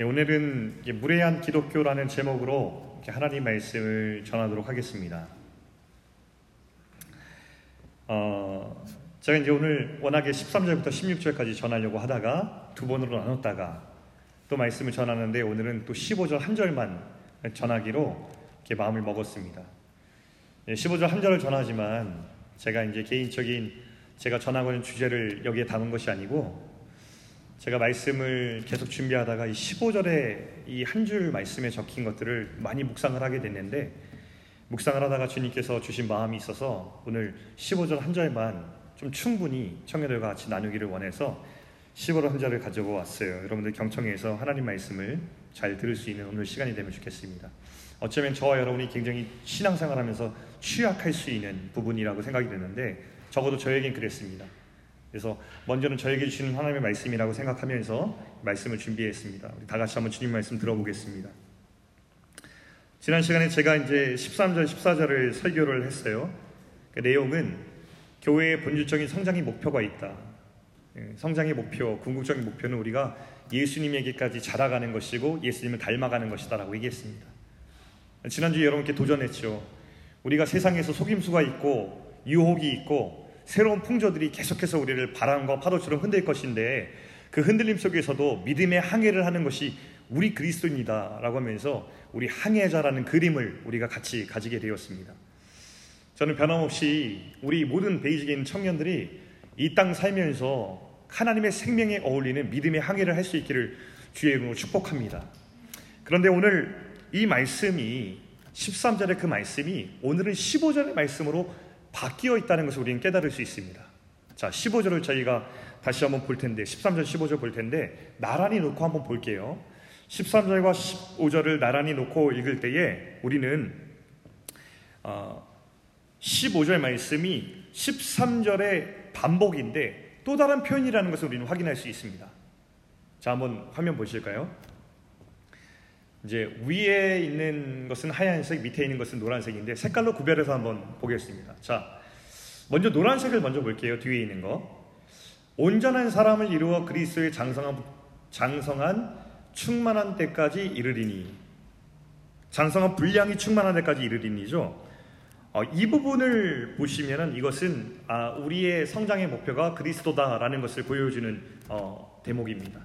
예, 오늘은 무례한 기독교라는 제목으로 하나님 말씀을 전하도록 하겠습니다. 어, 제가 이제 오늘 워낙에 13절부터 16절까지 전하려고 하다가 두 번으로 나눴다가 또 말씀을 전하는데 오늘은 또 15절 한 절만 전하기로 이렇게 마음을 먹었습니다. 15절 예, 한 절을 전하지만 제가 이제 개인적인 제가 전하고 있는 주제를 여기에 담은 것이 아니고 제가 말씀을 계속 준비하다가 이 15절에 이 한 줄 말씀에 적힌 것들을 많이 묵상을 하게 됐는데 묵상을 하다가 주님께서 주신 마음이 있어서 오늘 15절 한 절만 좀 충분히 청년들과 같이 나누기를 원해서 15절 한 절을 가지고 왔어요. 여러분들 경청해서 하나님 말씀을 잘 들을 수 있는 오늘 시간이 되면 좋겠습니다. 어쩌면 저와 여러분이 굉장히 신앙생활하면서 취약할 수 있는 부분이라고 생각이 드는데 적어도 저에겐 그랬습니다. 그래서 먼저는 저에게 주시는 하나님의 말씀이라고 생각하면서 말씀을 준비했습니다. 우리 다 같이 한번 주님 말씀 들어보겠습니다. 지난 시간에 제가 이제 13절, 14절을 설교를 했어요. 그 내용은 교회의 본질적인 성장의 목표가 있다. 예, 성장의 목표, 궁극적인 목표는 우리가 예수님에게까지 자라가는 것이고 예수님을 닮아가는 것이다라고 얘기했습니다. 지난주에 여러분께 도전했죠. 우리가 세상에서 속임수가 있고 유혹이 있고 새로운 풍조들이 계속해서 우리를 바람과 파도처럼 흔들 것인데 그 흔들림 속에서도 믿음의 항해를 하는 것이 우리 그리스도입니다라고 하면서 우리 항해자라는 그림을 우리가 같이 가지게 되었습니다. 저는 변함없이 우리 모든 베이직에 청년들이 이 땅 살면서 하나님의 생명에 어울리는 믿음의 항해를 할 수 있기를 주의 이름으로 축복합니다. 그런데 오늘 이 말씀이 13절의 그 말씀이 오늘은 15절의 말씀으로 바뀌어 있다는 것을 우리는 깨달을 수 있습니다. 자, 15절을 저희가 다시 한번 볼 텐데 13절 15절 볼 텐데 나란히 놓고 한번 볼게요. 13절과 15절을 나란히 놓고 읽을 때에 우리는 어, 15절 말씀이 13절의 반복인데 또 다른 표현이라는 것을 우리는 확인할 수 있습니다. 자, 한번 화면 보실까요? 이제 위에 있는 것은 하얀색, 밑에 있는 것은 노란색인데 색깔로 구별해서 한번 보겠습니다. 자, 먼저 노란색을 먼저 볼게요. 뒤에 있는 거. 온전한 사람을 이루어 그리스도의 장성한, 장성한 충만한 때까지 이르리니. 장성한 분량이 충만한 데까지 이르리니죠. 어, 이 부분을 보시면은 이것은 아, 우리의 성장의 목표가 그리스도다라는 것을 보여주는 어, 대목입니다.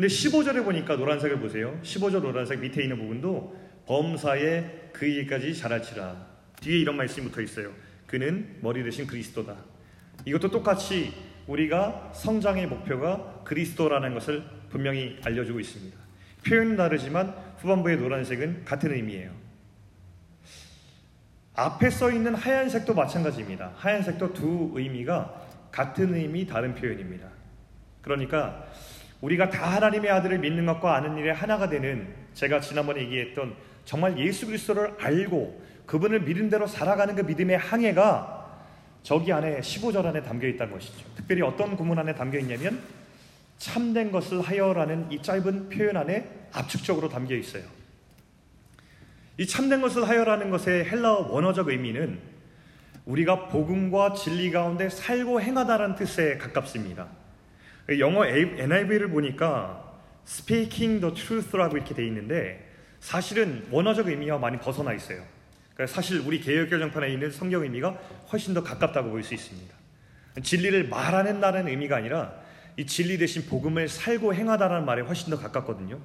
근데 15절에 보니까 노란색을 보세요. 15절 노란색 밑에 있는 부분도 범사에 그 일까지 자랄지라. 뒤에 이런 말씀이 붙어 있어요. 그는 머리 대신 그리스도다. 이것도 똑같이 우리가 성장의 목표가 그리스도라는 것을 분명히 알려주고 있습니다. 표현은 다르지만 후반부의 노란색은 같은 의미예요. 앞에 써 있는 하얀색도 마찬가지입니다. 하얀색도 두 의미가 같은 의미 다른 표현입니다. 그러니까 우리가 다 하나님의 아들을 믿는 것과 아는 일에 하나가 되는 제가 지난번에 얘기했던 정말 예수 그리스도를 알고 그분을 믿은 대로 살아가는 그 믿음의 항해가 저기 안에 15절 안에 담겨 있다는 것이죠. 특별히 어떤 구문 안에 담겨 있냐면 참된 것을 하여라는 이 짧은 표현 안에 압축적으로 담겨 있어요. 이 참된 것을 하여라는 것의 헬라어 원어적 의미는 우리가 복음과 진리 가운데 살고 행하다라는 뜻에 가깝습니다. 영어 NIV를 보니까 speaking the truth라고 이렇게 돼 있는데 사실은 원어적 의미와 많이 벗어나 있어요. 그러니까 사실 우리 개혁개정판에 있는 성경 의미가 훨씬 더 가깝다고 볼 수 있습니다. 진리를 말하는다는 의미가 아니라 이 진리 대신 복음을 살고 행하다라는 말에 훨씬 더 가깝거든요.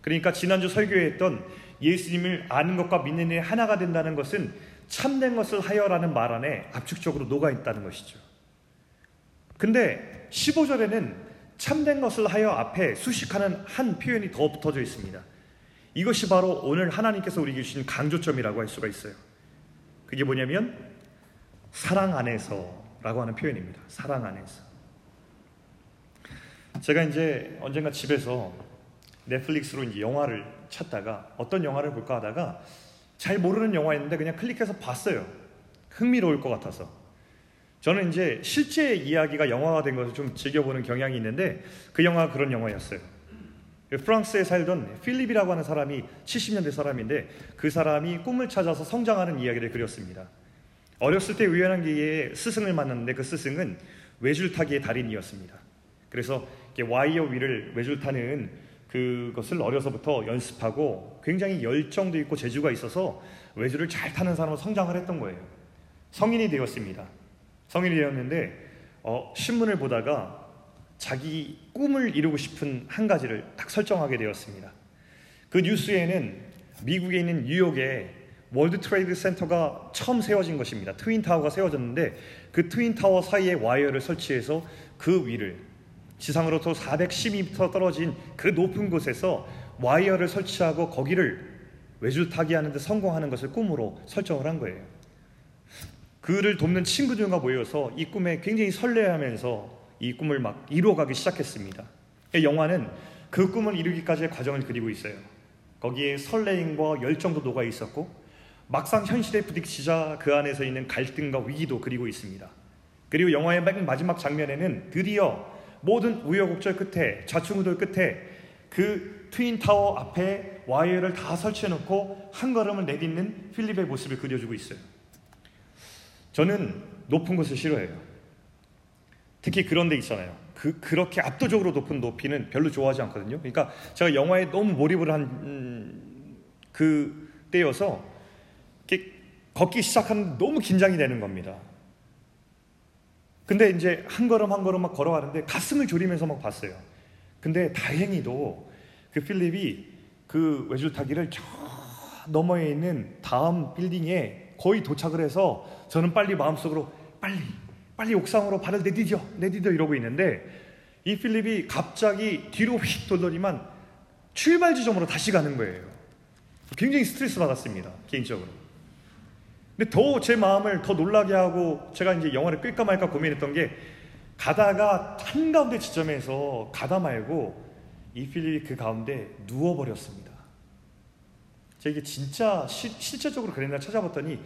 그러니까 지난주 설교했던 예수님을 아는 것과 믿는 일 하나가 된다는 것은 참된 것을 하여라는 말 안에 압축적으로 녹아 있다는 것이죠. 근데 15절에는 참된 것을 하여 앞에 수식하는 한 표현이 더 붙어져 있습니다. 이것이 바로 오늘 하나님께서 우리에게 주신 강조점이라고 할 수가 있어요. 그게 뭐냐면 사랑 안에서라고 하는 표현입니다. 사랑 안에서. 제가 이제 언젠가 집에서 넷플릭스로 이제 영화를 찾다가 어떤 영화를 볼까 하다가 잘 모르는 영화였는데 그냥 클릭해서 봤어요. 흥미로울 것 같아서. 저는 이제 실제 이야기가 영화가 된 것을 좀 즐겨보는 경향이 있는데 그 영화가 그런 영화였어요. 프랑스에 살던 필립이라고 하는 사람이 70년대 사람인데 그 사람이 꿈을 찾아서 성장하는 이야기를 그렸습니다. 어렸을 때 우연한 기회에 스승을 만났는데 그 스승은 외줄타기의 달인이었습니다. 그래서 와이어 위를 외줄 타는 그것을 어려서부터 연습하고 굉장히 열정도 있고 재주가 있어서 외줄을 잘 타는 사람으로 성장을 했던 거예요. 성인이 되었습니다. 성인이 되었는데 어, 신문을 보다가 자기 꿈을 이루고 싶은 한 가지를 딱 설정하게 되었습니다. 그 뉴스에는 미국에 있는 뉴욕에 월드 트레이드 센터가 처음 세워진 것입니다. 트윈 타워가 세워졌는데 그 트윈 타워 사이에 와이어를 설치해서 그 위를 지상으로부터 412m 떨어진 그 높은 곳에서 와이어를 설치하고 거기를 외줄 타기 하는데 성공하는 것을 꿈으로 설정을 한 거예요. 그를 돕는 친구들과 모여서 이 꿈에 굉장히 설레하면서 이 꿈을 막 이루어가기 시작했습니다. 영화는 그 꿈을 이루기까지의 과정을 그리고 있어요. 거기에 설레임과 열정도 녹아 있었고 막상 현실에 부딪히자 그 안에서 있는 갈등과 위기도 그리고 있습니다. 그리고 영화의 마지막 장면에는 드디어 모든 우여곡절 끝에 좌충우돌 끝에 그 트윈 타워 앞에 와이어를 다 설치해 놓고 한 걸음을 내딛는 필립의 모습을 그려주고 있어요. 저는 높은 곳을 싫어해요. 특히 그런 데 있잖아요. 그 그렇게 압도적으로 높은 높이는 별로 좋아하지 않거든요. 그러니까 제가 영화에 너무 몰입을 한그 음, 때여서 걷기 시작하는 너무 긴장이 되는 겁니다. 근데 이제 한 걸음 한 걸음 막 걸어가는데 가슴을 졸이면서 막 봤어요. 근데 다행히도 그 필립이 그 외줄타기를 저 너머에 있는 다음 빌딩에 거의 도착을 해서 저는 빨리 마음속으로 빨리 빨리 옥상으로 발을 내디뎌 내디뎌 이러고 있는데 이 필립이 갑자기 뒤로 휙 돌더니만 출발 지점으로 다시 가는 거예요. 굉장히 스트레스 받았습니다 개인적으로. 근데 더 제 마음을 더 놀라게 하고 제가 이제 영화를 끌까 말까 고민했던 게 가다가 한가운데 지점에서 가다 말고 이 필립이 그 가운데 누워버렸습니다. 제가 이게 진짜 시, 실제적으로 그랬나 찾아봤더니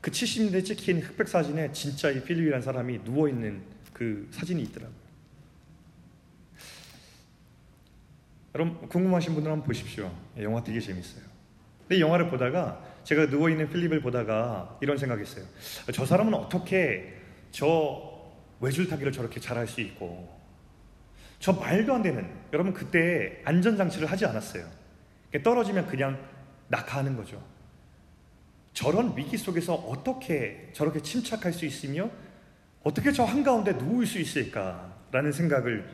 그 70년대 찍힌 흑백 사진에 진짜 이 필립이라는 사람이 누워 있는 그 사진이 있더라고요. 여러분 궁금하신 분들 한번 보십시오. 영화 되게 재밌어요. 근데 영화를 보다가 제가 누워 있는 필립을 보다가 이런 생각했어요. 저 사람은 어떻게 저 외줄타기를 저렇게 잘할 수 있고 저 말도 안 되는 여러분 그때 안전장치를 하지 않았어요. 떨어지면 그냥 낙하하는 거죠. 저런 위기 속에서 어떻게 저렇게 침착할 수 있으며 어떻게 저 한가운데 누울 수 있을까라는 생각을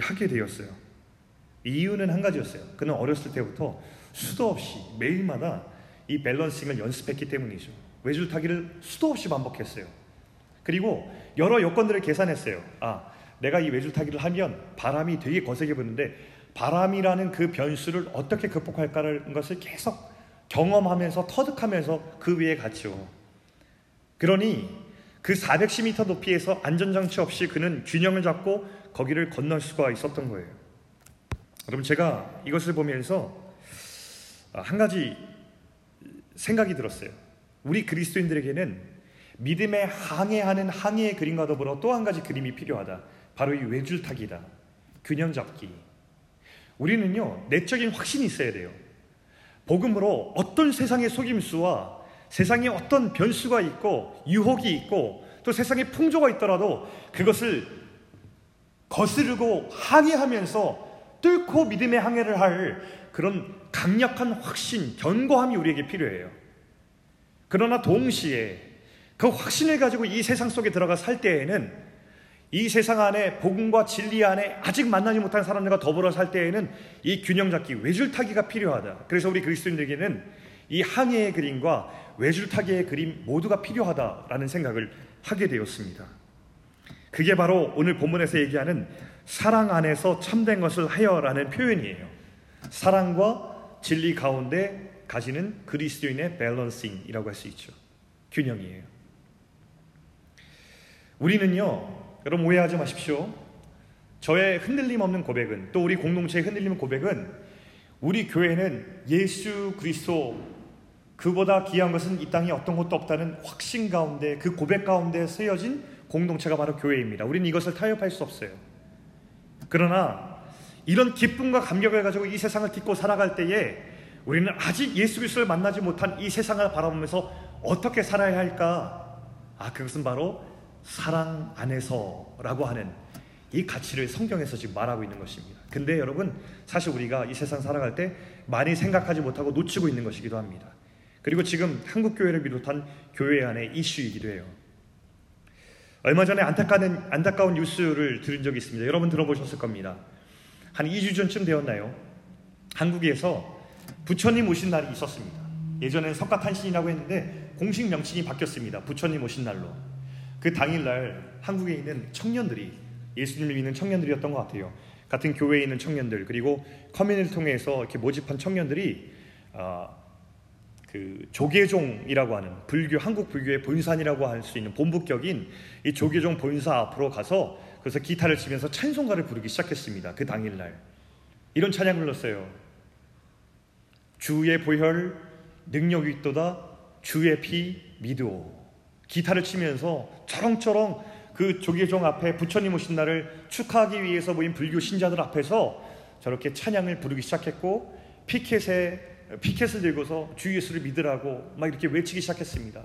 하게 되었어요. 이유는 한 가지였어요. 그는 어렸을 때부터 수도 없이 매일마다 이 밸런싱을 연습했기 때문이죠. 외줄타기를 수도 없이 반복했어요. 그리고 여러 여건들을 계산했어요. 아, 내가 이 외줄타기를 하면 바람이 되게 거세게 부는데 바람이라는 그 변수를 어떻게 극복할까라는 것을 계속 경험하면서 터득하면서 그 위에 갔죠. 그러니 그 410m 높이에서 안전장치 없이 그는 균형을 잡고 거기를 건널 수가 있었던 거예요. 여러분 제가 이것을 보면서 한 가지 생각이 들었어요. 우리 그리스도인들에게는 믿음에 항해하는 항해의 그림과 더불어 또 한 가지 그림이 필요하다. 바로 이 외줄타기다. 균형 잡기. 우리는요, 내적인 확신이 있어야 돼요. 복음으로 어떤 세상의 속임수와 세상에 어떤 변수가 있고 유혹이 있고 또 세상에 풍조가 있더라도 그것을 거스르고 항해하면서 뚫고 믿음의 항해를 할 그런 강력한 확신, 견고함이 우리에게 필요해요. 그러나 동시에 그 확신을 가지고 이 세상 속에 들어가 살 때에는 이 세상 안에 복음과 진리 안에 아직 만나지 못한 사람들과 더불어 살 때에는 이 균형 잡기, 외줄타기가 필요하다. 그래서 우리 그리스도인들에게는 이 항해의 그림과 외줄타기의 그림 모두가 필요하다라는 생각을 하게 되었습니다. 그게 바로 오늘 본문에서 얘기하는 사랑 안에서 참된 것을 하여라는 표현이에요. 사랑과 진리 가운데 가지는 그리스도인의 balancing이라고 할 수 있죠. 균형이에요. 우리는요, 여러분 오해하지 마십시오. 저의 흔들림 없는 고백은 또 우리 공동체의 흔들림 고백은 우리 교회는 예수 그리스도 그보다 귀한 것은 이 땅에 어떤 것도 없다는 확신 가운데 그 고백 가운데 쓰여진 공동체가 바로 교회입니다. 우리는 이것을 타협할 수 없어요. 그러나 이런 기쁨과 감격을 가지고 이 세상을 딛고 살아갈 때에 우리는 아직 예수 그리스도를 만나지 못한 이 세상을 바라보면서 어떻게 살아야 할까? 아, 그것은 바로 사랑 안에서라고 하는 이 가치를 성경에서 지금 말하고 있는 것입니다. 근데 여러분 사실 우리가 이 세상 살아갈 때 많이 생각하지 못하고 놓치고 있는 것이기도 합니다. 그리고 지금 한국 교회를 비롯한 교회 안의 이슈이기도 해요. 얼마 전에 안타까운, 안타까운 뉴스를 들은 적이 있습니다. 여러분 들어보셨을 겁니다. 한 2주 전쯤 되었나요? 한국에서 부처님 오신 날이 있었습니다. 예전엔 석가탄신이라고 했는데 공식 명칭이 바뀌었습니다. 부처님 오신 날로. 그 당일날 한국에 있는 청년들이 예수님을 믿는 청년들이었던 것 같아요. 같은 교회에 있는 청년들 그리고 커뮤니를 통해서 이렇게 모집한 청년들이 어, 그 조계종이라고 하는 불교 한국 불교의 본산이라고 할 수 있는 본부격인 이 조계종 본사 앞으로 가서 그래서 기타를 치면서 찬송가를 부르기 시작했습니다. 그 당일날 이런 찬양을 불렀어요. 주의 보혈 능력이 있도다 주의 피 믿어 기타를 치면서 처렁처렁 그 조계종 앞에 부처님 오신 날을 축하하기 위해서 모인 불교 신자들 앞에서 저렇게 찬양을 부르기 시작했고 피켓에 피켓을 들고서 주 예수를 믿으라고 막 이렇게 외치기 시작했습니다.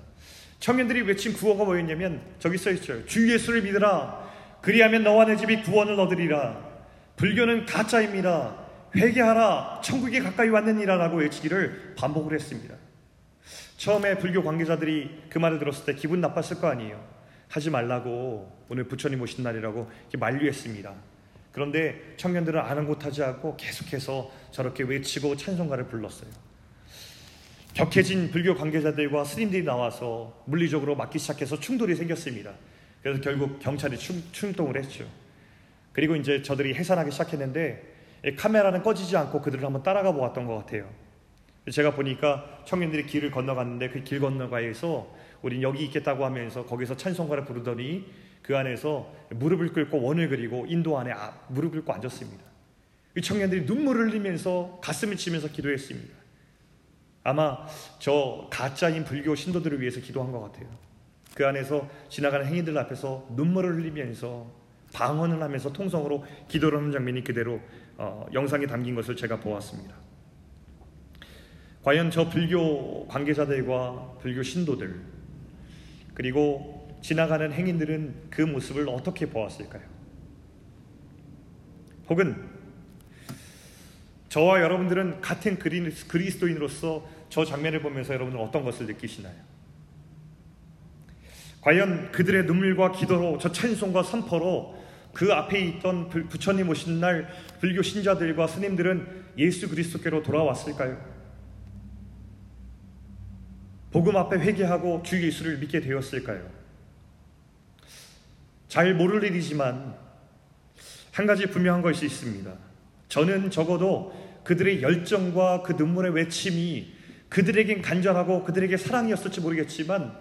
청년들이 외친 구호가 뭐였냐면 저기 써 있어요. 주 예수를 믿으라. 그리하면 너와 내 집이 구원을 얻으리라. 불교는 가짜입니다. 회개하라. 천국에 가까이 왔느니라라고 외치기를 반복을 했습니다. 처음에 불교 관계자들이 그 말을 들었을 때 기분 나빴을 거 아니에요. 하지 말라고 오늘 부처님 오신 날이라고 만류했습니다. 그런데 청년들은 아는 곳하지 않고 계속해서 저렇게 외치고 찬송가를 불렀어요. 격해진 불교 관계자들과 스님들이 나와서 물리적으로 막기 시작해서 충돌이 생겼습니다. 그래서 결국 경찰이 출동을 했죠. 그리고 이제 저들이 해산하기 시작했는데 카메라는 꺼지지 않고 그들을 한번 따라가 보았던 것 같아요. 제가 보니까 청년들이 길을 건너갔는데 그 길 건너가에서 우린 여기 있겠다고 하면서 거기서 찬송가를 부르더니 그 안에서 무릎을 꿇고 원을 그리고 인도 안에 아, 무릎을 꿇고 앉았습니다. 이 청년들이 눈물을 흘리면서 가슴을 치면서 기도했습니다. 아마 저 가짜인 불교 신도들을 위해서 기도한 것 같아요. 그 안에서 지나가는 행인들 앞에서 눈물을 흘리면서 방언을 하면서 통성으로 기도를 하는 장면이 그대로 어, 영상에 담긴 것을 제가 보았습니다. 과연 저 불교 관계자들과 불교 신도들 그리고 지나가는 행인들은 그 모습을 어떻게 보았을까요? 혹은 저와 여러분들은 같은 그리스도인으로서 저 장면을 보면서 여러분은 어떤 것을 느끼시나요? 과연 그들의 눈물과 기도로 저 찬송과 선포로 그 앞에 있던 부처님 오신 날 불교 신자들과 스님들은 예수 그리스도께로 돌아왔을까요? 복음 앞에 회개하고 주 예수를 믿게 되었을까요? 잘 모를 일이지만 한 가지 분명한 것이 있습니다. 저는 적어도 그들의 열정과 그 눈물의 외침이 그들에겐 간절하고 그들에게 사랑이었을지 모르겠지만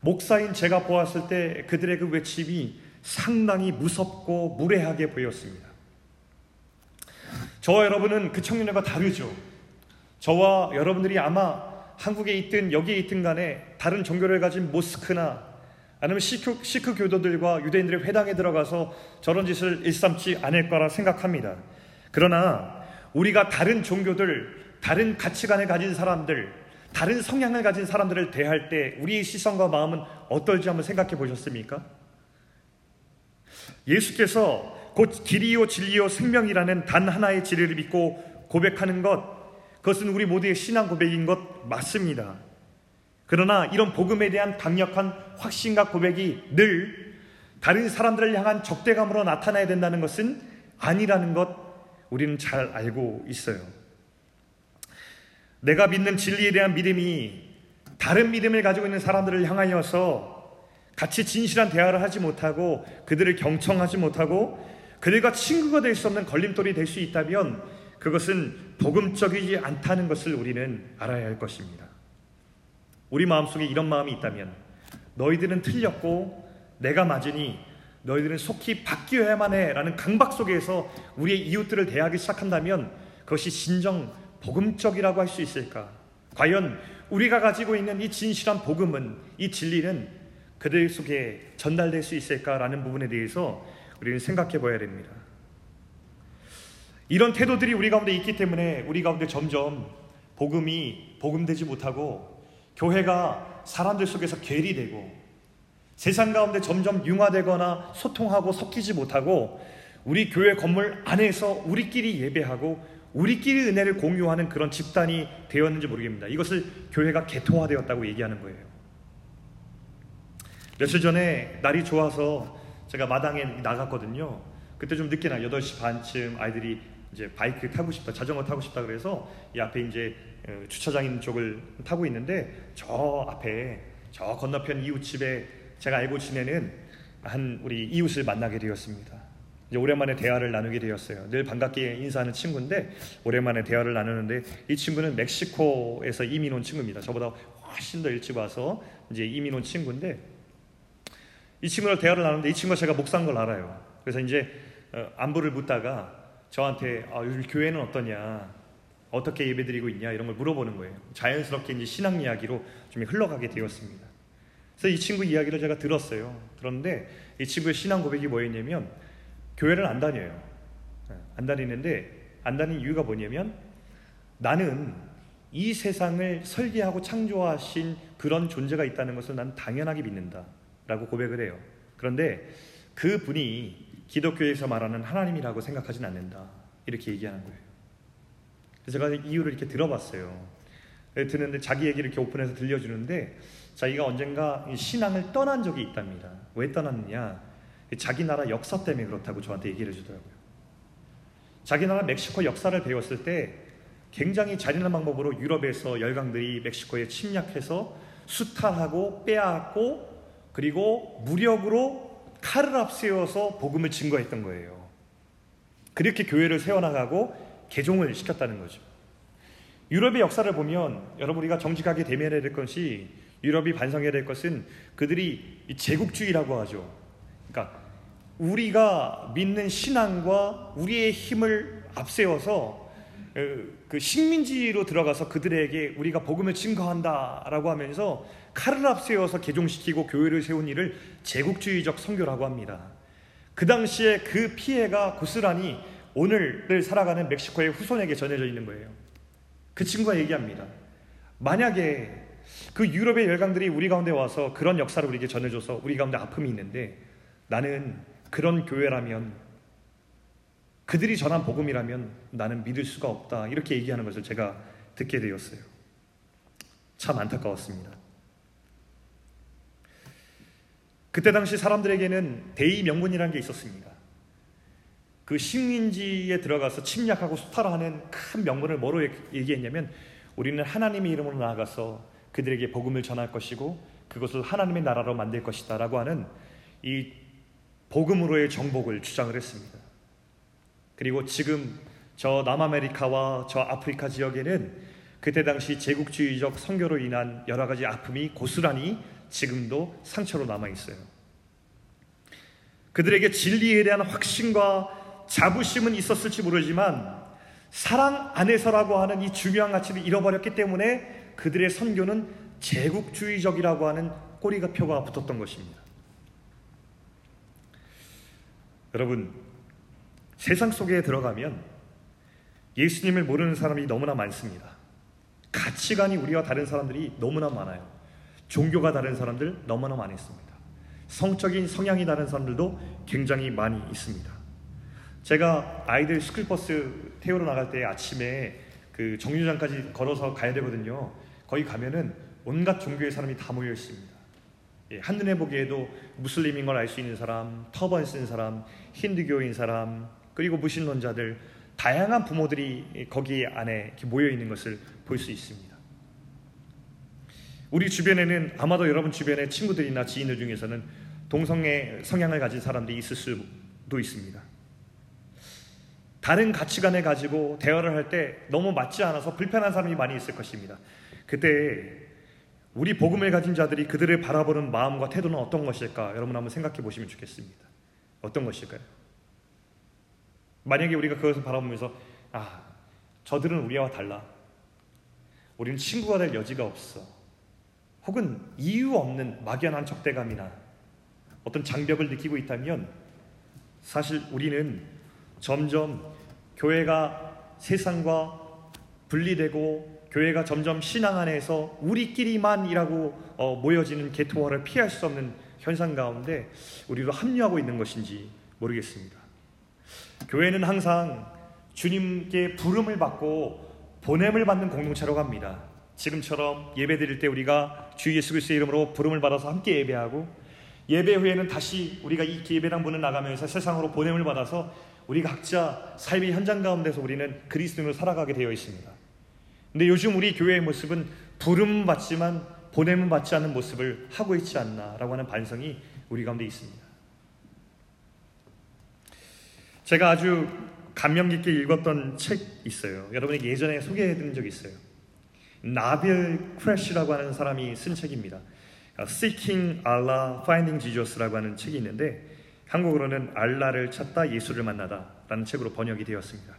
목사인 제가 보았을 때 그들의 그 외침이 상당히 무섭고 무례하게 보였습니다. 저와 여러분은 그 청년들과 다르죠. 저와 여러분들이 아마 한국에 있든 여기에 있든 간에 다른 종교를 가진 모스크나 아니면 시크, 시크 교도들과 유대인들의 회당에 들어가서 저런 짓을 일삼지 않을 거라 생각합니다. 그러나 우리가 다른 종교들, 다른 가치관을 가진 사람들, 다른 성향을 가진 사람들을 대할 때 우리의 시선과 마음은 어떨지 한번 생각해 보셨습니까? 예수께서 곧 길이요 진리요 생명이라는 단 하나의 진리를 믿고 고백하는 것, 그것은 우리 모두의 신앙 고백인 것 맞습니다. 그러나 이런 복음에 대한 강력한 확신과 고백이 늘 다른 사람들을 향한 적대감으로 나타나야 된다는 것은 아니라는 것 우리는 잘 알고 있어요. 내가 믿는 진리에 대한 믿음이 다른 믿음을 가지고 있는 사람들을 향하여서 같이 진실한 대화를 하지 못하고 그들을 경청하지 못하고 그들과 친구가 될 수 없는 걸림돌이 될 수 있다면 그것은 복음적이지 않다는 것을 우리는 알아야 할 것입니다. 우리 마음속에 이런 마음이 있다면 너희들은 틀렸고 내가 맞으니 너희들은 속히 바뀌어야만 해라는 강박 속에서 우리의 이웃들을 대하기 시작한다면 그것이 진정 복음적이라고 할 수 있을까? 과연 우리가 가지고 있는 이 진실한 복음은 이 진리는 그들 속에 전달될 수 있을까라는 부분에 대해서 우리는 생각해 봐야 됩니다. 이런 태도들이 우리 가운데 있기 때문에 우리 가운데 점점 복음이 복음되지 못하고 교회가 사람들 속에서 괴리되고 세상 가운데 점점 융화되거나 소통하고 섞이지 못하고 우리 교회 건물 안에서 우리끼리 예배하고 우리끼리 은혜를 공유하는 그런 집단이 되었는지 모르겠습니다. 이것을 교회가 개토화되었다고 얘기하는 거예요. 며칠 전에 날이 좋아서 제가 마당에 나갔거든요. 그때 좀 늦게 나 8시 반쯤 아이들이 이제 바이크 타고 싶다, 자전거 타고 싶다 그래서 이 앞에 이제 어, 주차장 있는 쪽을 타고 있는데 저 앞에 저 건너편 이웃집에 제가 알고 지내는 한 우리 이웃을 만나게 되었습니다. 이제 오랜만에 대화를 나누게 되었어요. 늘 반갑게 인사하는 친구인데 오랜만에 대화를 나누는데 이 친구는 멕시코에서 이민 온 친구입니다. 저보다 훨씬 더 일찍 와서 이제 이민 온 친구인데 이 친구랑 대화를 나누는데 이 친구가 제가 목사인 걸 알아요. 그래서 이제 어, 안부를 묻다가 저한테 아, 요즘 교회는 어떠냐, 어떻게 예배드리고 있냐 이런 걸 물어보는 거예요. 자연스럽게 이제 신앙 이야기로 좀 흘러가게 되었습니다. 그래서 이 친구 이야기를 제가 들었어요. 그런데 이 친구의 신앙 고백이 뭐였냐면 교회를 안 다녀요. 네, 안 다니는데 안 다니는 이유가 뭐냐면 나는 이 세상을 설계하고 창조하신 그런 존재가 있다는 것을 난 당연하게 믿는다. 라고 고백을 해요. 그런데 그 분이 기독교에서 말하는 하나님이라고 생각하진 않는다. 이렇게 얘기하는 거예요. 그래서 제가 이유를 이렇게 들어봤어요. 듣는데 자기 얘기를 이렇게 오픈해서 들려주는데 자기가 언젠가 신앙을 떠난 적이 있답니다. 왜 떠났느냐? 자기 나라 역사 때문에 그렇다고 저한테 얘기를 해주더라고요. 자기 나라 멕시코 역사를 배웠을 때 굉장히 잔인한 방법으로 유럽에서 열강들이 멕시코에 침략해서 수탈하고 빼앗고 그리고 무력으로 칼을 앞세워서 복음을 증거했던 거예요. 그렇게 교회를 세워나가고 개종을 시켰다는 거죠. 유럽의 역사를 보면 여러분 우리가 정직하게 대면해야 될 것이 유럽이 반성해야 될 것은 그들이 제국주의라고 하죠. 그러니까 우리가 믿는 신앙과 우리의 힘을 앞세워서 어, 그 식민지로 들어가서 그들에게 우리가 복음을 증거한다라고 하면서 칼을 앞세워서 개종시키고 교회를 세운 일을 제국주의적 선교라고 합니다. 그 당시에 그 피해가 고스란히 오늘을 살아가는 멕시코의 후손에게 전해져 있는 거예요. 그 친구가 얘기합니다. 만약에 그 유럽의 열강들이 우리 가운데 와서 그런 역사를 우리에게 전해줘서 우리 가운데 아픔이 있는데 나는 그런 교회라면 그들이 전한 복음이라면 나는 믿을 수가 없다. 이렇게 얘기하는 것을 제가 듣게 되었어요. 참 안타까웠습니다. 그때 당시 사람들에게는 대의 명분이라는 게 있었습니다. 그 식민지에 들어가서 침략하고 수탈하는 큰 명분을 뭐로 얘기했냐면 우리는 하나님의 이름으로 나아가서 그들에게 복음을 전할 것이고 그것을 하나님의 나라로 만들 것이다라고 하는 이 복음으로의 정복을 주장을 했습니다. 그리고 지금 저 남아메리카와 저 아프리카 지역에는 그때 당시 제국주의적 선교로 인한 여러 가지 아픔이 고스란히 지금도 상처로 남아 있어요. 그들에게 진리에 대한 확신과 자부심은 있었을지 모르지만 사랑 안에서라고 하는 이 중요한 가치를 잃어버렸기 때문에 그들의 선교는 제국주의적이라고 하는 꼬리가 표가 붙었던 것입니다. 여러분, 세상 속에 들어가면 예수님을 모르는 사람이 너무나 많습니다. 가치관이 우리와 다른 사람들이 너무나 많아요. 종교가 다른 사람들 너무나 많이 있습니다. 성적인 성향이 다른 사람들도 굉장히 많이 있습니다. 제가 아이들 스쿨버스 태우러 나갈 때 아침에 그 정류장까지 걸어서 가야 되거든요. 거기 가면은 온갖 종교의 사람이 다 모여 있습니다. 예, 한눈에 보기에도 무슬림인 걸 알 수 있는 사람, 터번 쓴 사람, 힌두교인 사람, 그리고 무신론자들, 다양한 부모들이 거기 안에 모여 있는 것을 볼 수 있습니다. 우리 주변에는 아마도 여러분 주변의 친구들이나 지인들 중에서는 동성애 성향을 가진 사람들이 있을 수도 있습니다. 다른 가치관을 가지고 대화를 할 때 너무 맞지 않아서 불편한 사람이 많이 있을 것입니다. 그때 우리 복음을 가진 자들이 그들을 바라보는 마음과 태도는 어떤 것일까? 여러분 한번 생각해 보시면 좋겠습니다. 어떤 것일까요? 만약에 우리가 그것을 바라보면서 아, 저들은 우리와 달라. 우리는 친구가 될 여지가 없어. 혹은 이유 없는 막연한 적대감이나 어떤 장벽을 느끼고 있다면 사실 우리는 점점 교회가 세상과 분리되고 교회가 점점 신앙 안에서 우리끼리만이라고 어, 모여지는 개토화를 피할 수 없는 현상 가운데 우리도 합류하고 있는 것인지 모르겠습니다. 교회는 항상 주님께 부름을 받고 보냄을 받는 공동체로 갑니다. 지금처럼 예배 드릴 때 우리가 주 예수 그리스도의 이름으로 부름을 받아서 함께 예배하고 예배 후에는 다시 우리가 이 예배당 문을 나가면서 세상으로 보냄을 받아서 우리 각자 삶의 현장 가운데서 우리는 그리스도인으로 살아가게 되어 있습니다. 근데 요즘 우리 교회의 모습은 부름 받지만 보냄은 받지 않는 모습을 하고 있지 않나라고 하는 반성이 우리 가운데 있습니다. 제가 아주 감명 깊게 읽었던 책 있어요. 여러분에게 예전에 소개해드린 적이 있어요. 나빌 크래쉬라고 하는 사람이 쓴 책입니다. Seeking Allah, Finding Jesus라고 하는 책이 있는데 한국어로는 알라를 찾다 예수를 만나다라는 책으로 번역이 되었습니다.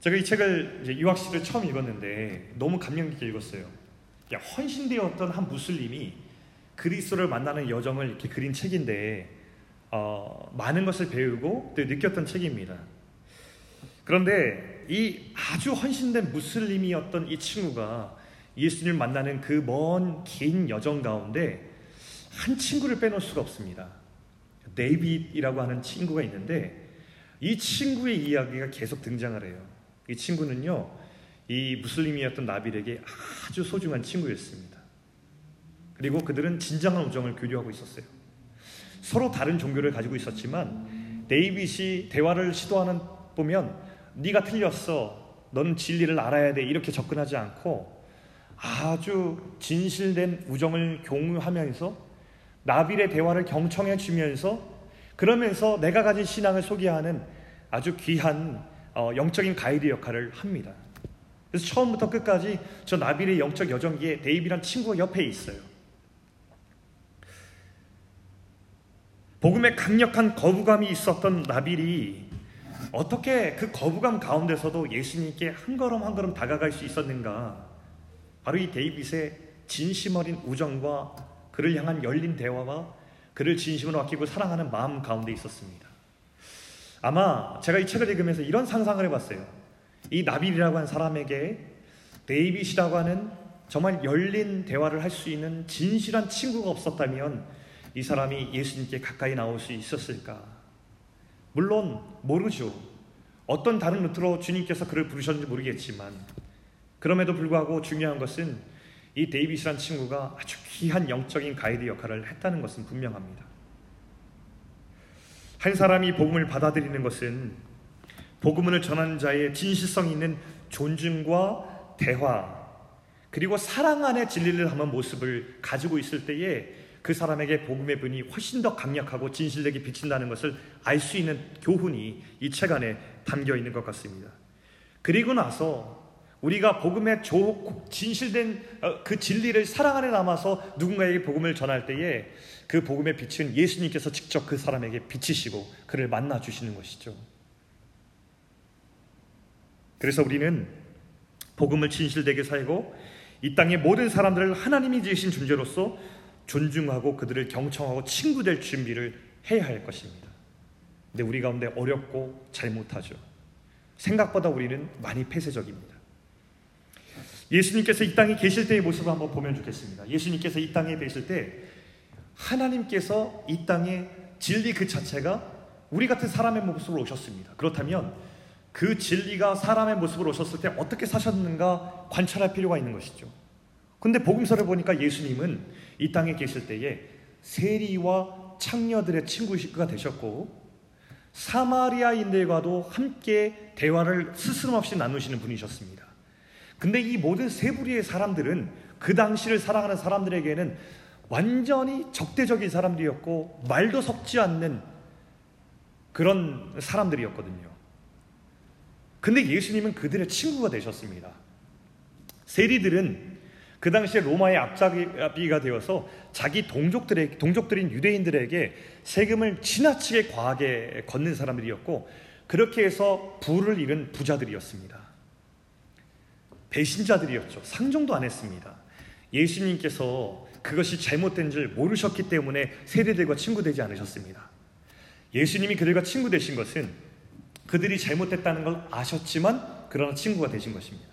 제가 이 책을 유학 시절 처음 읽었는데 너무 감명 깊게 읽었어요. 헌신되었던 한 무슬림이 그리스도를 만나는 여정을 이렇게 그린 책인데 어, 많은 것을 배우고 또 느꼈던 책입니다. 그런데 이 아주 헌신된 무슬림이었던 이 친구가 예수님을 만나는 그 먼 긴 여정 가운데 한 친구를 빼놓을 수가 없습니다. 데이빗이라고 하는 친구가 있는데 이 친구의 이야기가 계속 등장을 해요. 이 친구는요, 이 무슬림이었던 나빌에게 아주 소중한 친구였습니다. 그리고 그들은 진정한 우정을 교류하고 있었어요. 서로 다른 종교를 가지고 있었지만 데이빗이 대화를 시도하는 보면 네가 틀렸어. 너는 진리를 알아야 돼. 이렇게 접근하지 않고 아주 진실된 우정을 공유하면서 나빌의 대화를 경청해 주면서 그러면서 내가 가진 신앙을 소개하는 아주 귀한 어, 영적인 가이드 역할을 합니다. 그래서 처음부터 끝까지 저 나빌의 영적 여정기에 데이비란 친구가 옆에 있어요. 복음에 강력한 거부감이 있었던 나빌이 어떻게 그 거부감 가운데서도 예수님께 한 걸음 한 걸음 다가갈 수 있었는가? 바로 이 데이빗의 진심 어린 우정과 그를 향한 열린 대화와 그를 진심으로 아끼고 사랑하는 마음 가운데 있었습니다. 아마 제가 이 책을 읽으면서 이런 상상을 해봤어요. 이 나빌이라고 한 사람에게 데이빗이라고 하는 정말 열린 대화를 할 수 있는 진실한 친구가 없었다면 이 사람이 예수님께 가까이 나올 수 있었을까? 물론 모르죠. 어떤 다른 루트로 주님께서 그를 부르셨는지 모르겠지만 그럼에도 불구하고 중요한 것은 이 데이빗이란 친구가 아주 귀한 영적인 가이드 역할을 했다는 것은 분명합니다. 한 사람이 복음을 받아들이는 것은 복음을 전하는 자의 진실성 있는 존중과 대화 그리고 사랑 안에 진리를 하는 모습을 가지고 있을 때에 그 사람에게 복음의 분이 훨씬 더 강력하고 진실되게 비친다는 것을 알 수 있는 교훈이 이 책 안에 담겨 있는 것 같습니다. 그리고 나서 우리가 복음의 조, 진실된 어, 그 진리를 사랑 안에 남아서 누군가에게 복음을 전할 때에 그 복음의 빛은 예수님께서 직접 그 사람에게 비치시고 그를 만나 주시는 것이죠. 그래서 우리는 복음을 진실되게 살고 이 땅의 모든 사람들을 하나님이 지으신 존재로서 존중하고 그들을 경청하고 친구 될 준비를 해야 할 것입니다. 근데 우리 가운데 어렵고 잘못하죠. 생각보다 우리는 많이 폐쇄적입니다. 예수님께서 이 땅에 계실 때의 모습을 한번 보면 좋겠습니다. 예수님께서 이 땅에 계실 때 하나님께서 이 땅에 진리 그 자체가 우리 같은 사람의 모습으로 오셨습니다. 그렇다면 그 진리가 사람의 모습으로 오셨을 때 어떻게 사셨는가 관찰할 필요가 있는 것이죠. 근데 복음서를 보니까 예수님은 이 땅에 계실 때에 세리와 창녀들의 친구가 되셨고 사마리아인들과도 함께 대화를 스스럼 없이 나누시는 분이셨습니다. 근데 이 모든 세 부리의 사람들은 그 당시를 살아가는 사람들에게는 완전히 적대적인 사람들이었고 말도 섞지 않는 그런 사람들이었거든요. 근데 예수님은 그들의 친구가 되셨습니다. 세리들은 그 당시에 로마의 앞잡이가 되어서 자기 동족들의 동족들인 유대인들에게 세금을 지나치게 과하게 걷는 사람들이었고 그렇게 해서 부를 잃은 부자들이었습니다. 배신자들이었죠. 상종도 안 했습니다. 예수님께서 그것이 잘못된 줄 모르셨기 때문에 세대들과 친구 되지 않으셨습니다. 예수님이 그들과 친구 되신 것은 그들이 잘못됐다는 걸 아셨지만 그러나 친구가 되신 것입니다.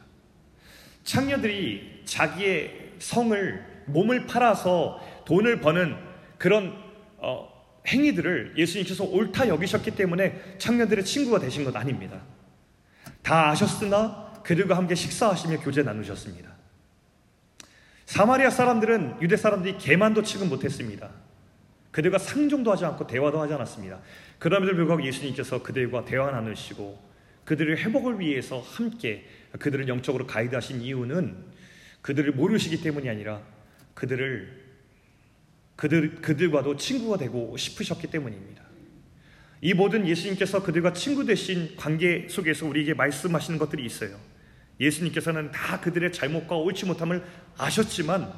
창녀들이 자기의 성을 몸을 팔아서 돈을 버는 그런 어, 행위들을 예수님께서 옳다 여기셨기 때문에 청년들의 친구가 되신 것 아닙니다. 다 아셨으나 그들과 함께 식사하시며 교제 나누셨습니다. 사마리아 사람들은 유대 사람들이 개만도 취급 못했습니다. 그들과 상종도 하지 않고 대화도 하지 않았습니다. 그럼에도 불구하고 예수님께서 그들과 대화 나누시고 그들의 회복을 위해서 함께 그들을 영적으로 가이드하신 이유는 그들을 모르시기 때문이 아니라 그들을 그들 그들과도 친구가 되고 싶으셨기 때문입니다. 이 모든 예수님께서 그들과 친구 되신 관계 속에서 우리에게 말씀하시는 것들이 있어요. 예수님께서는 다 그들의 잘못과 옳지 못함을 아셨지만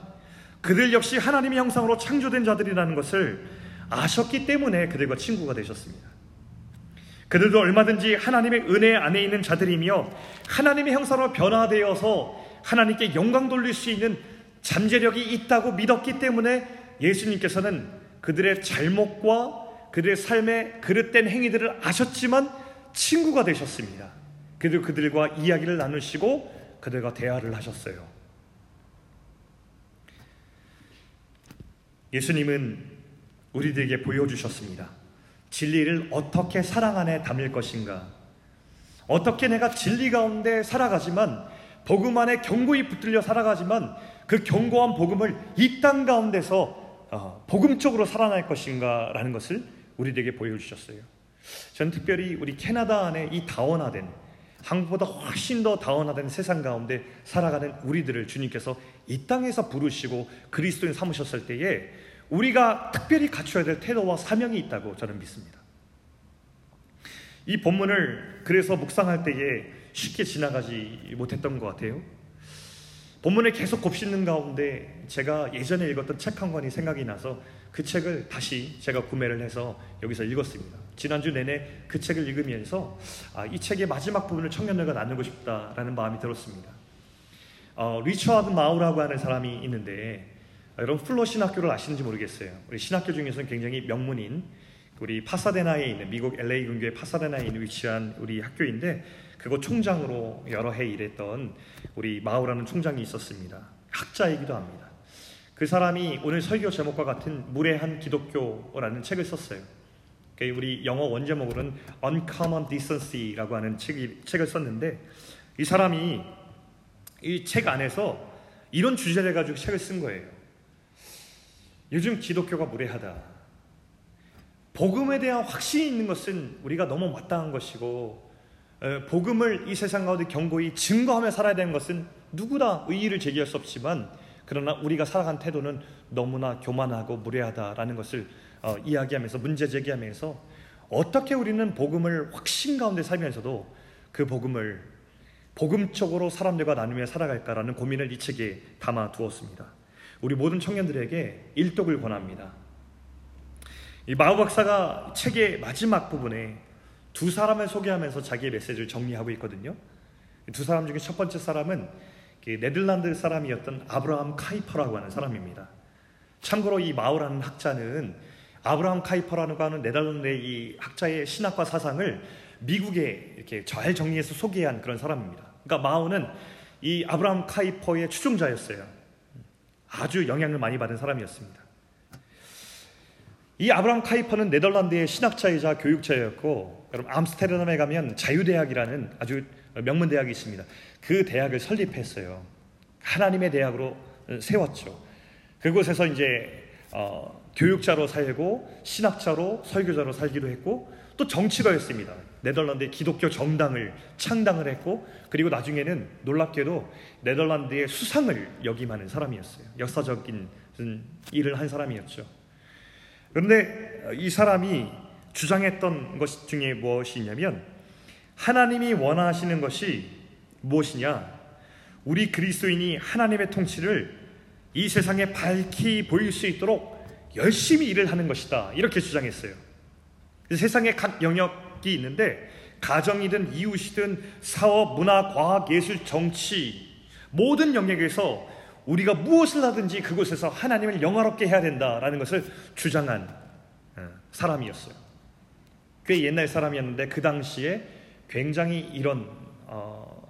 그들 역시 하나님의 형상으로 창조된 자들이라는 것을 아셨기 때문에 그들과 친구가 되셨습니다. 그들도 얼마든지 하나님의 은혜 안에 있는 자들이며 하나님의 형상으로 변화되어서 하나님께 영광 돌릴 수 있는 잠재력이 있다고 믿었기 때문에 예수님께서는 그들의 잘못과 그들의 삶의 그릇된 행위들을 아셨지만 친구가 되셨습니다. 그리고 그들과 이야기를 나누시고 그들과 대화를 하셨어요. 예수님은 우리들에게 보여주셨습니다. 진리를 어떻게 사랑 안에 담을 것인가? 어떻게 내가 진리 가운데 살아가지만 복음 안에 경고히 붙들려 살아가지만 그 경고한 복음을 이 땅 가운데서 어, 복음적으로 살아날 것인가라는 것을 우리에게 보여주셨어요. 전 특별히 우리 캐나다 안에 이 다원화된 한국보다 훨씬 더 다원화된 세상 가운데 살아가는 우리들을 주님께서 이 땅에서 부르시고 그리스도인 삼으셨을 때에 우리가 특별히 갖춰야 될 태도와 사명이 있다고 저는 믿습니다. 이 본문을 그래서 묵상할 때에 쉽게 지나가지 못했던 것 같아요. 본문을 계속 곱씹는 가운데 제가 예전에 읽었던 책 한 권이 생각이 나서 그 책을 다시 제가 구매를 해서 여기서 읽었습니다. 지난주 내내 그 책을 읽으면서 아, 이 책의 마지막 부분을 청년들과 나누고 싶다라는 마음이 들었습니다. 어, 리처드 마우라고 하는 사람이 있는데 여러분 플로 신학교를 아시는지 모르겠어요. 우리 신학교 중에서는 굉장히 명문인 우리 파사데나에 있는 미국 LA 근교의 파사데나에 있는 위치한 우리 학교인데 그곳 총장으로 여러 해 일했던 우리 마우라는 총장이 있었습니다. 학자이기도 합니다. 그 사람이 오늘 설교 제목과 같은 무례한 기독교라는 책을 썼어요. 우리 영어 원제목으로는 Uncommon Decency라고 하는 책이, 책을 썼는데 이 사람이 이 책 안에서 이런 주제를 가지고 책을 쓴 거예요. 요즘 기독교가 무례하다. 복음에 대한 확신이 있는 것은 우리가 너무 마땅한 것이고 복음을 이 세상 가운데 경고히 증거하며 살아야 되는 것은 누구나 의의를 제기할 수 없지만 그러나 우리가 살아간 태도는 너무나 교만하고 무례하다라는 것을 어, 이야기하면서 문제 제기하면서 어떻게 우리는 복음을 확신 가운데 살면서도 그 복음을 복음적으로 사람들과 나누며 살아갈까라는 고민을 이 책에 담아 두었습니다. 우리 모든 청년들에게 일독을 권합니다. 이 마우 박사가 책의 마지막 부분에 두 사람을 소개하면서 자기의 메시지를 정리하고 있거든요. 두 사람 중에 첫 번째 사람은 그 네덜란드 사람이었던 아브라함 카이퍼라고 하는 사람입니다. 참고로 이 마우라는 학자는 아브라함 카이퍼라고 하는 네덜란드의 이 학자의 신학과 사상을 미국에 이렇게 잘 정리해서 소개한 그런 사람입니다. 그러니까 마우는 이 아브라함 카이퍼의 추종자였어요. 아주 영향을 많이 받은 사람이었습니다. 이 아브라함 카이퍼는 네덜란드의 신학자이자 교육자였고, 여러분 암스테르담에 가면 자유대학이라는 아주 명문 대학이 있습니다. 그 대학을 설립했어요. 하나님의 대학으로 세웠죠. 그곳에서 이제 어, 교육자로 살고 신학자로 설교자로 살기도 했고 또 정치가였습니다. 네덜란드의 기독교 정당을 창당을 했고 그리고 나중에는 놀랍게도 네덜란드의 수상을 역임하는 사람이었어요. 역사적인 일을 한 사람이었죠. 그런데 이 사람이 주장했던 것 중에 무엇이냐면 하나님이 원하시는 것이 무엇이냐? 우리 그리스도인이 하나님의 통치를 이 세상에 밝히 보일 수 있도록 열심히 일을 하는 것이다. 이렇게 주장했어요. 세상에 각 영역 이 있는데 가정이든 이웃이든 사업, 문화, 과학, 예술, 정치 모든 영역에서 우리가 무엇을 하든지 그곳에서 하나님을 영화롭게 해야 된다라는 것을 주장한 어, 사람이었어요. 꽤 옛날 사람이었는데 그 당시에 굉장히 이런 어,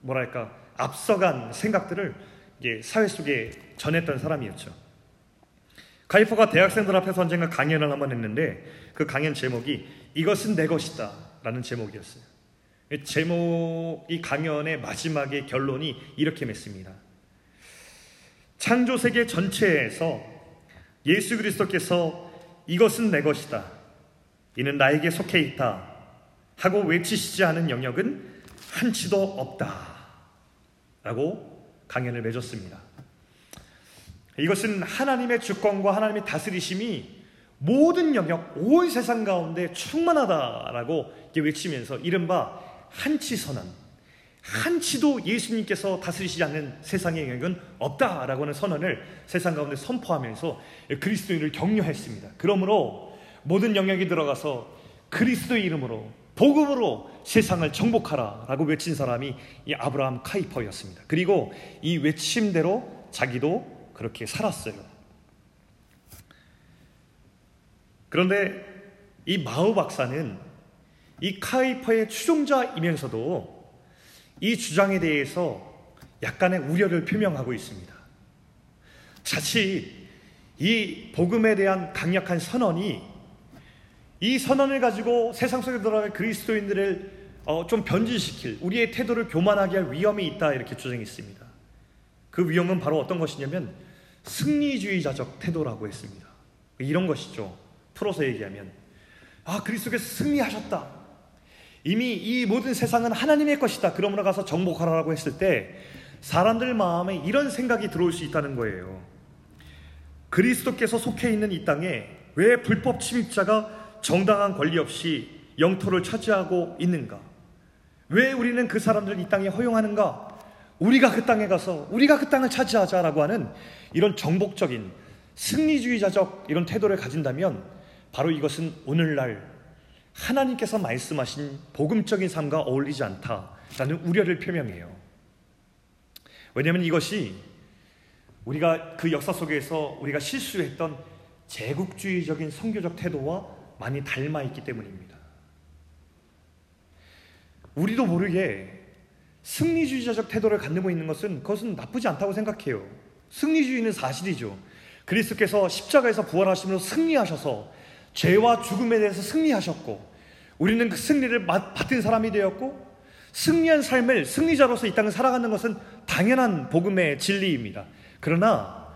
뭐랄까 앞서간 생각들을 사회 속에 전했던 사람이었죠. 카이퍼가 대학생들 앞에서 언젠가 강연을 한번 했는데 그 강연 제목이 이것은 내 것이다 라는 제목이었어요. 제목, 이 강연의 마지막에 결론이 이렇게 맺습니다. 창조 세계 전체에서 예수 그리스도께서 이것은 내 것이다. 이는 나에게 속해 있다. 하고 외치시지 않은 영역은 한치도 없다. 라고 강연을 맺었습니다. 이것은 하나님의 주권과 하나님의 다스리심이 모든 영역, 온 세상 가운데 충만하다라고 외치면서 이른바 한치 선언, 한치도 예수님께서 다스리시지 않는 세상의 영역은 없다라고 하는 선언을 세상 가운데 선포하면서 그리스도인을 격려했습니다. 그러므로 모든 영역이 들어가서 그리스도의 이름으로 복음으로 세상을 정복하라라고 외친 사람이 이 아브라함 카이퍼였습니다. 그리고 이 외침대로 자기도 그렇게 살았어요. 그런데 이 마우 박사는 이 카이퍼의 추종자이면서도 이 주장에 대해서 약간의 우려를 표명하고 있습니다. 자칫 이 복음에 대한 강력한 선언이 이 선언을 가지고 세상 속에 들어갈 그리스도인들을 어, 좀 변질시킬 우리의 태도를 교만하게 할 위험이 있다 이렇게 주장했습니다. 그 위험은 바로 어떤 것이냐면 승리주의자적 태도라고 했습니다. 이런 것이죠. 풀어서 얘기하면 아 그리스도께서 승리하셨다. 이미 이 모든 세상은 하나님의 것이다. 그러므로 가서 정복하라고 했을 때 사람들 마음에 이런 생각이 들어올 수 있다는 거예요. 그리스도께서 속해 있는 이 땅에 왜 불법 침입자가 정당한 권리 없이 영토를 차지하고 있는가? 왜 우리는 그 사람들을 이 땅에 허용하는가? 우리가 그 땅에 가서 우리가 그 땅을 차지하자라고 하는 이런 정복적인 승리주의자적 이런 태도를 가진다면 바로 이것은 오늘날 하나님께서 말씀하신 복음적인 삶과 어울리지 않다라는 우려를 표명해요. 왜냐하면 이것이 우리가 그 역사 속에서 우리가 실수했던 제국주의적인 성교적 태도와 많이 닮아 있기 때문입니다. 우리도 모르게 승리주의자적 태도를 갖고 있는 것은 그것은 나쁘지 않다고 생각해요. 승리주의는 사실이죠. 그리스도께서 십자가에서 부활하심으로 승리하셔서 죄와 죽음에 대해서 승리하셨고 우리는 그 승리를 받은 사람이 되었고 승리한 삶을 승리자로서 이 땅을 살아가는 것은 당연한 복음의 진리입니다. 그러나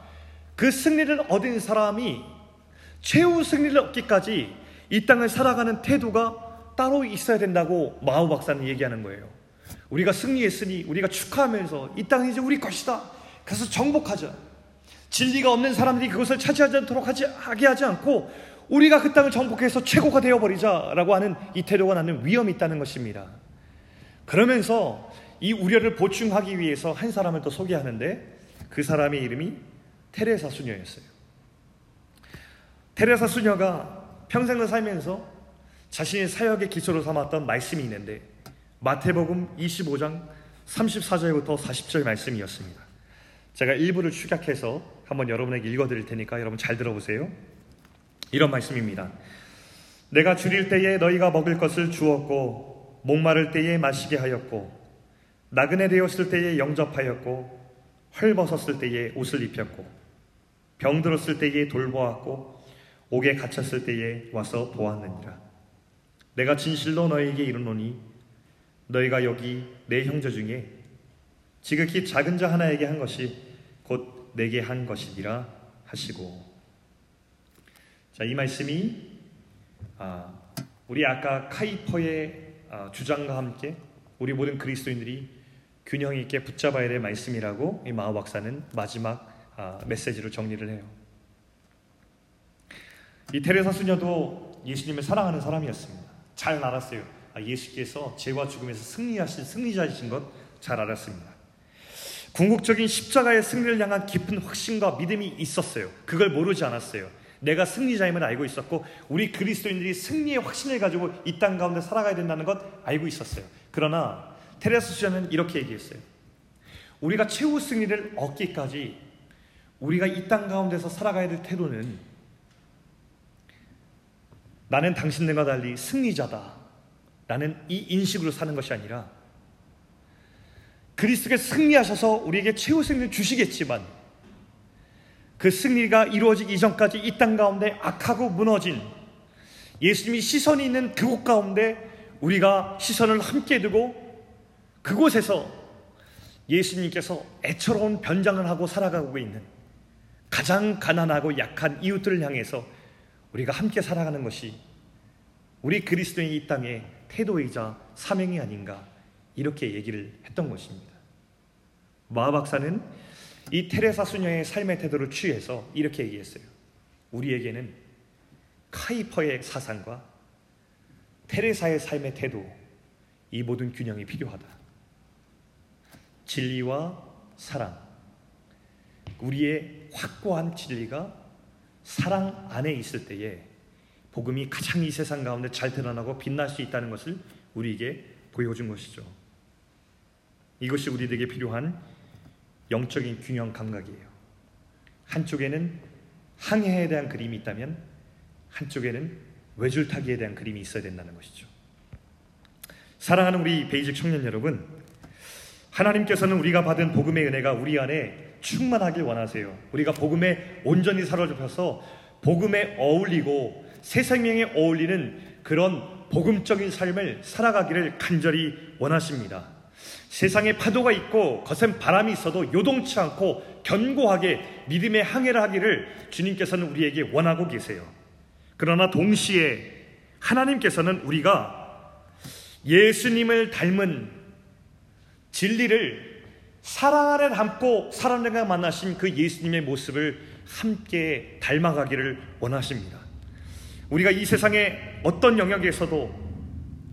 그 승리를 얻은 사람이 최후 승리를 얻기까지 이 땅을 살아가는 태도가 따로 있어야 된다고 마우 박사는 얘기하는 거예요. 우리가 승리했으니 우리가 축하하면서 이 땅은 이제 우리 것이다. 그래서 정복하자. 진리가 없는 사람들이 그것을 차지하지 않도록 하지, 하게 하지 않고 우리가 그 땅을 정복해서 최고가 되어버리자라고 하는 이 태도가 나는 위험이 있다는 것입니다. 그러면서 이 우려를 보충하기 위해서 한 사람을 또 소개하는데 그 사람의 이름이 테레사 수녀였어요. 테레사 수녀가 평생을 살면서 자신의 사역의 기초로 삼았던 말씀이 있는데 마태복음 25장 34절부터 40절 말씀이었습니다. 제가 일부를 축약해서 한번 여러분에게 읽어드릴 테니까 여러분 잘 들어보세요. 이런 말씀입니다. 내가 줄일 때에 너희가 먹을 것을 주었고 목마를 때에 마시게 하였고 나그네 되었을 때에 영접하였고 헐벗었을 때에 옷을 입혔고 병들었을 때에 돌보았고 옥에 갇혔을 때에 와서 보았느니라. 내가 진실로 너희에게 이르노니 너희가 여기 내 형제 중에 지극히 작은 자 하나에게 한 것이 곧 내게 한 것이니라 하시고 자, 이 말씀이 아, 우리 아까 카이퍼의 아, 주장과 함께 우리 모든 그리스도인들이 균형 있게 붙잡아야 될 말씀이라고 이 마우 박사는 마지막 아, 메시지로 정리를 해요. 이 테레사 수녀도 예수님을 사랑하는 사람이었습니다. 잘 알았어요. 예수께서 죄와 죽음에서 승리하신 승리자이신 것 잘 알았습니다. 궁극적인 십자가의 승리를 향한 깊은 확신과 믿음이 있었어요. 그걸 모르지 않았어요. 내가 승리자임을 알고 있었고 우리 그리스도인들이 승리의 확신을 가지고 이 땅 가운데 살아가야 된다는 것 알고 있었어요. 그러나 테레스 수자는 이렇게 얘기했어요. 우리가 최후 승리를 얻기까지 우리가 이 땅 가운데서 살아가야 될 태도는 나는 당신들과 달리 승리자다. 나는 이 인식으로 사는 것이 아니라 그리스도께 승리하셔서 우리에게 최후 승리를 주시겠지만 그 승리가 이루어지기 이전까지 이 땅 가운데 악하고 무너진 예수님이 시선이 있는 그곳 가운데 우리가 시선을 함께 두고 그곳에서 예수님께서 애처로운 변장을 하고 살아가고 있는 가장 가난하고 약한 이웃들을 향해서 우리가 함께 살아가는 것이 우리 그리스도인 이 땅의 태도이자 사명이 아닌가 이렇게 얘기를 했던 것입니다. 마하 박사는 이 테레사 수녀의 삶의 태도를 취해서 이렇게 얘기했어요. 우리에게는 카이퍼의 사상과 테레사의 삶의 태도 이 모든 균형이 필요하다. 진리와 사랑. 우리의 확고한 진리가 사랑 안에 있을 때에 복음이 가장 이 세상 가운데 잘 드러나고 빛날 수 있다는 것을 우리에게 보여준 것이죠. 이것이 우리에게 필요한 영적인 균형 감각이에요. 한쪽에는 항해에 대한 그림이 있다면 한쪽에는 외줄타기에 대한 그림이 있어야 된다는 것이죠. 사랑하는 우리 베이직 청년 여러분, 하나님께서는 우리가 받은 복음의 은혜가 우리 안에 충만하길 원하세요. 우리가 복음에 온전히 사로잡혀서 복음에 어울리고 새 생명에 어울리는 그런 복음적인 삶을 살아가기를 간절히 원하십니다. 세상에 파도가 있고 거센 바람이 있어도 요동치 않고 견고하게 믿음의 항해를 하기를 주님께서는 우리에게 원하고 계세요. 그러나 동시에 하나님께서는 우리가 예수님을 닮은 진리를 사랑 안에 담고 사람들과 만나신 그 예수님의 모습을 함께 닮아가기를 원하십니다. 우리가 이 세상의 어떤 영역에서도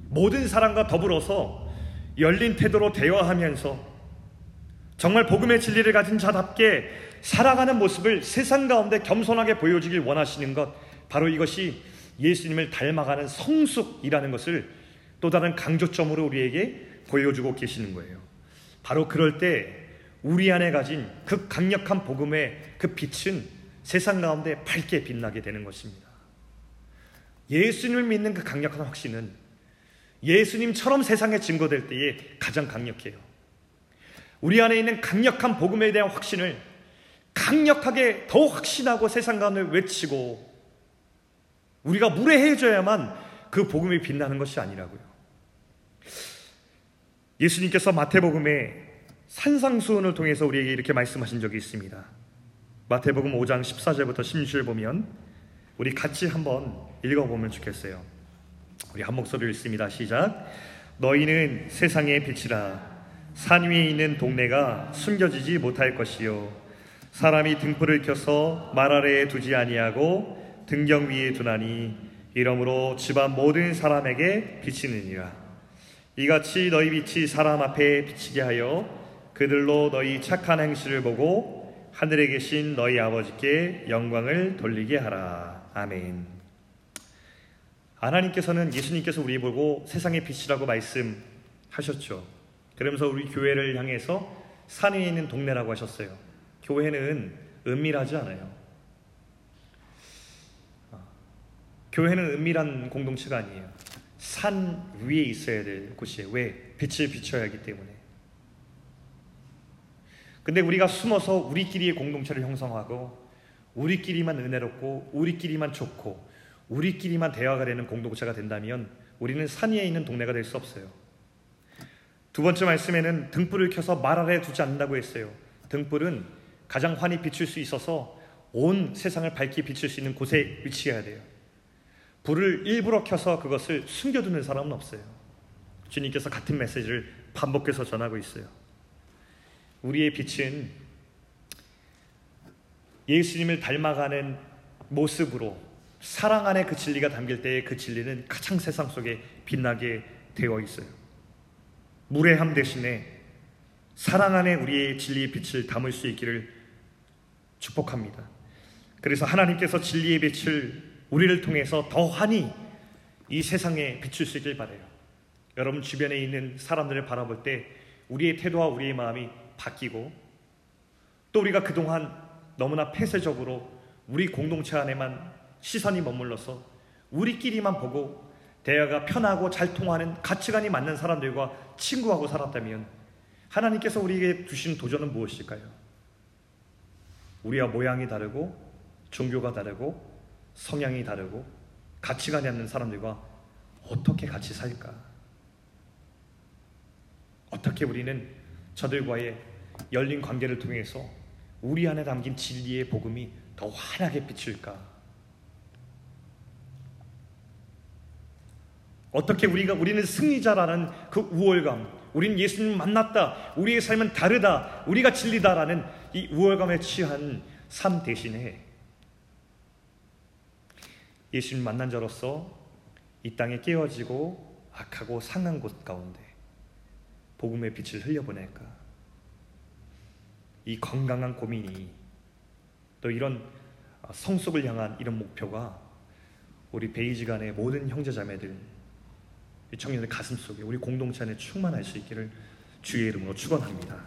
모든 사람과 더불어서 열린 태도로 대화하면서 정말 복음의 진리를 가진 자답게 살아가는 모습을 세상 가운데 겸손하게 보여주길 원하시는 것 바로 이것이 예수님을 닮아가는 성숙이라는 것을 또 다른 강조점으로 우리에게 보여주고 계시는 거예요. 바로 그럴 때 우리 안에 가진 그 강력한 복음의 그 빛은 세상 가운데 밝게 빛나게 되는 것입니다. 예수님을 믿는 그 강력한 확신은 예수님처럼 세상에 증거될 때에 가장 강력해요. 우리 안에 있는 강력한 복음에 대한 확신을 강력하게 더 확신하고 세상 가운데 외치고 우리가 무례해져야만 그 복음이 빛나는 것이 아니라고요. 예수님께서 마태복음에 산상수훈을 통해서 우리에게 이렇게 말씀하신 적이 있습니다. 마태복음 5장 14절부터 16절 보면 우리 같이 한번 읽어보면 좋겠어요. 우리 한 목소리로 읽습니다. 시작. 너희는 세상의 빛이라 산 위에 있는 동네가 숨겨지지 못할 것이요 사람이 등불을 켜서 말 아래에 두지 아니하고 등경 위에 두나니 이러므로 집안 모든 사람에게 비치느니라 이같이 너희 빛이 사람 앞에 비치게 하여 그들로 너희 착한 행실을 보고 하늘에 계신 너희 아버지께 영광을 돌리게 하라. 아멘. 하나님께서는 예수님께서 우리 보고 세상의 빛이라고 말씀하셨죠. 그러면서 우리 교회를 향해서 산 위에 있는 동네라고 하셨어요. 교회는 은밀하지 않아요. 아, 교회는 은밀한 공동체가 아니에요. 산 위에 있어야 될 곳이에요. 왜? 빛을 비춰야 하기 때문에. 근데 우리가 숨어서 우리끼리의 공동체를 형성하고 우리끼리만 은혜롭고 우리끼리만 좋고 우리끼리만 대화가 되는 공동체가 된다면 우리는 산 위에 있는 동네가 될 수 없어요. 두 번째 말씀에는 등불을 켜서 말 아래 두지 않는다고 했어요. 등불은 가장 환히 비출 수 있어서 온 세상을 밝게 비출 수 있는 곳에 위치해야 돼요. 불을 일부러 켜서 그것을 숨겨두는 사람은 없어요. 주님께서 같은 메시지를 반복해서 전하고 있어요. 우리의 빛은 예수님을 닮아가는 모습으로 사랑 안에 그 진리가 담길 때에 그 진리는 가장 세상 속에 빛나게 되어 있어요. 무례함 대신에 사랑 안에 우리의 진리의 빛을 담을 수 있기를 축복합니다. 그래서 하나님께서 진리의 빛을 우리를 통해서 더하니 이 세상에 비출 수 있길 바래요. 여러분 주변에 있는 사람들을 바라볼 때 우리의 태도와 우리의 마음이 바뀌고 또 우리가 그동안 너무나 폐쇄적으로 우리 공동체 안에만 시선이 머물러서 우리끼리만 보고 대화가 편하고 잘 통하는 가치관이 맞는 사람들과 친구하고 살았다면 하나님께서 우리에게 주신 도전은 무엇일까요? 우리와 모양이 다르고 종교가 다르고 성향이 다르고 가치관이 없는 사람들과 어떻게 같이 살까? 어떻게 우리는 저들과의 열린 관계를 통해서 우리 안에 담긴 진리의 복음이 더 환하게 비칠까? 어떻게 우리가 우리는 승리자라는 그 우월감, 우리는 예수님 만났다, 우리의 삶은 다르다, 우리가 진리다라는 이 우월감에 취한 삶 대신에 예수님 만난 자로서 이 땅에 깨어지고 악하고 상한 곳 가운데 복음의 빛을 흘려보낼까? 이 건강한 고민이 또 이런 성숙을 향한 이런 목표가 우리 베이지간의 모든 형제자매들 청년의 가슴 속에 우리 공동체 안에 충만할 수 있기를 주의 이름으로 축원합니다.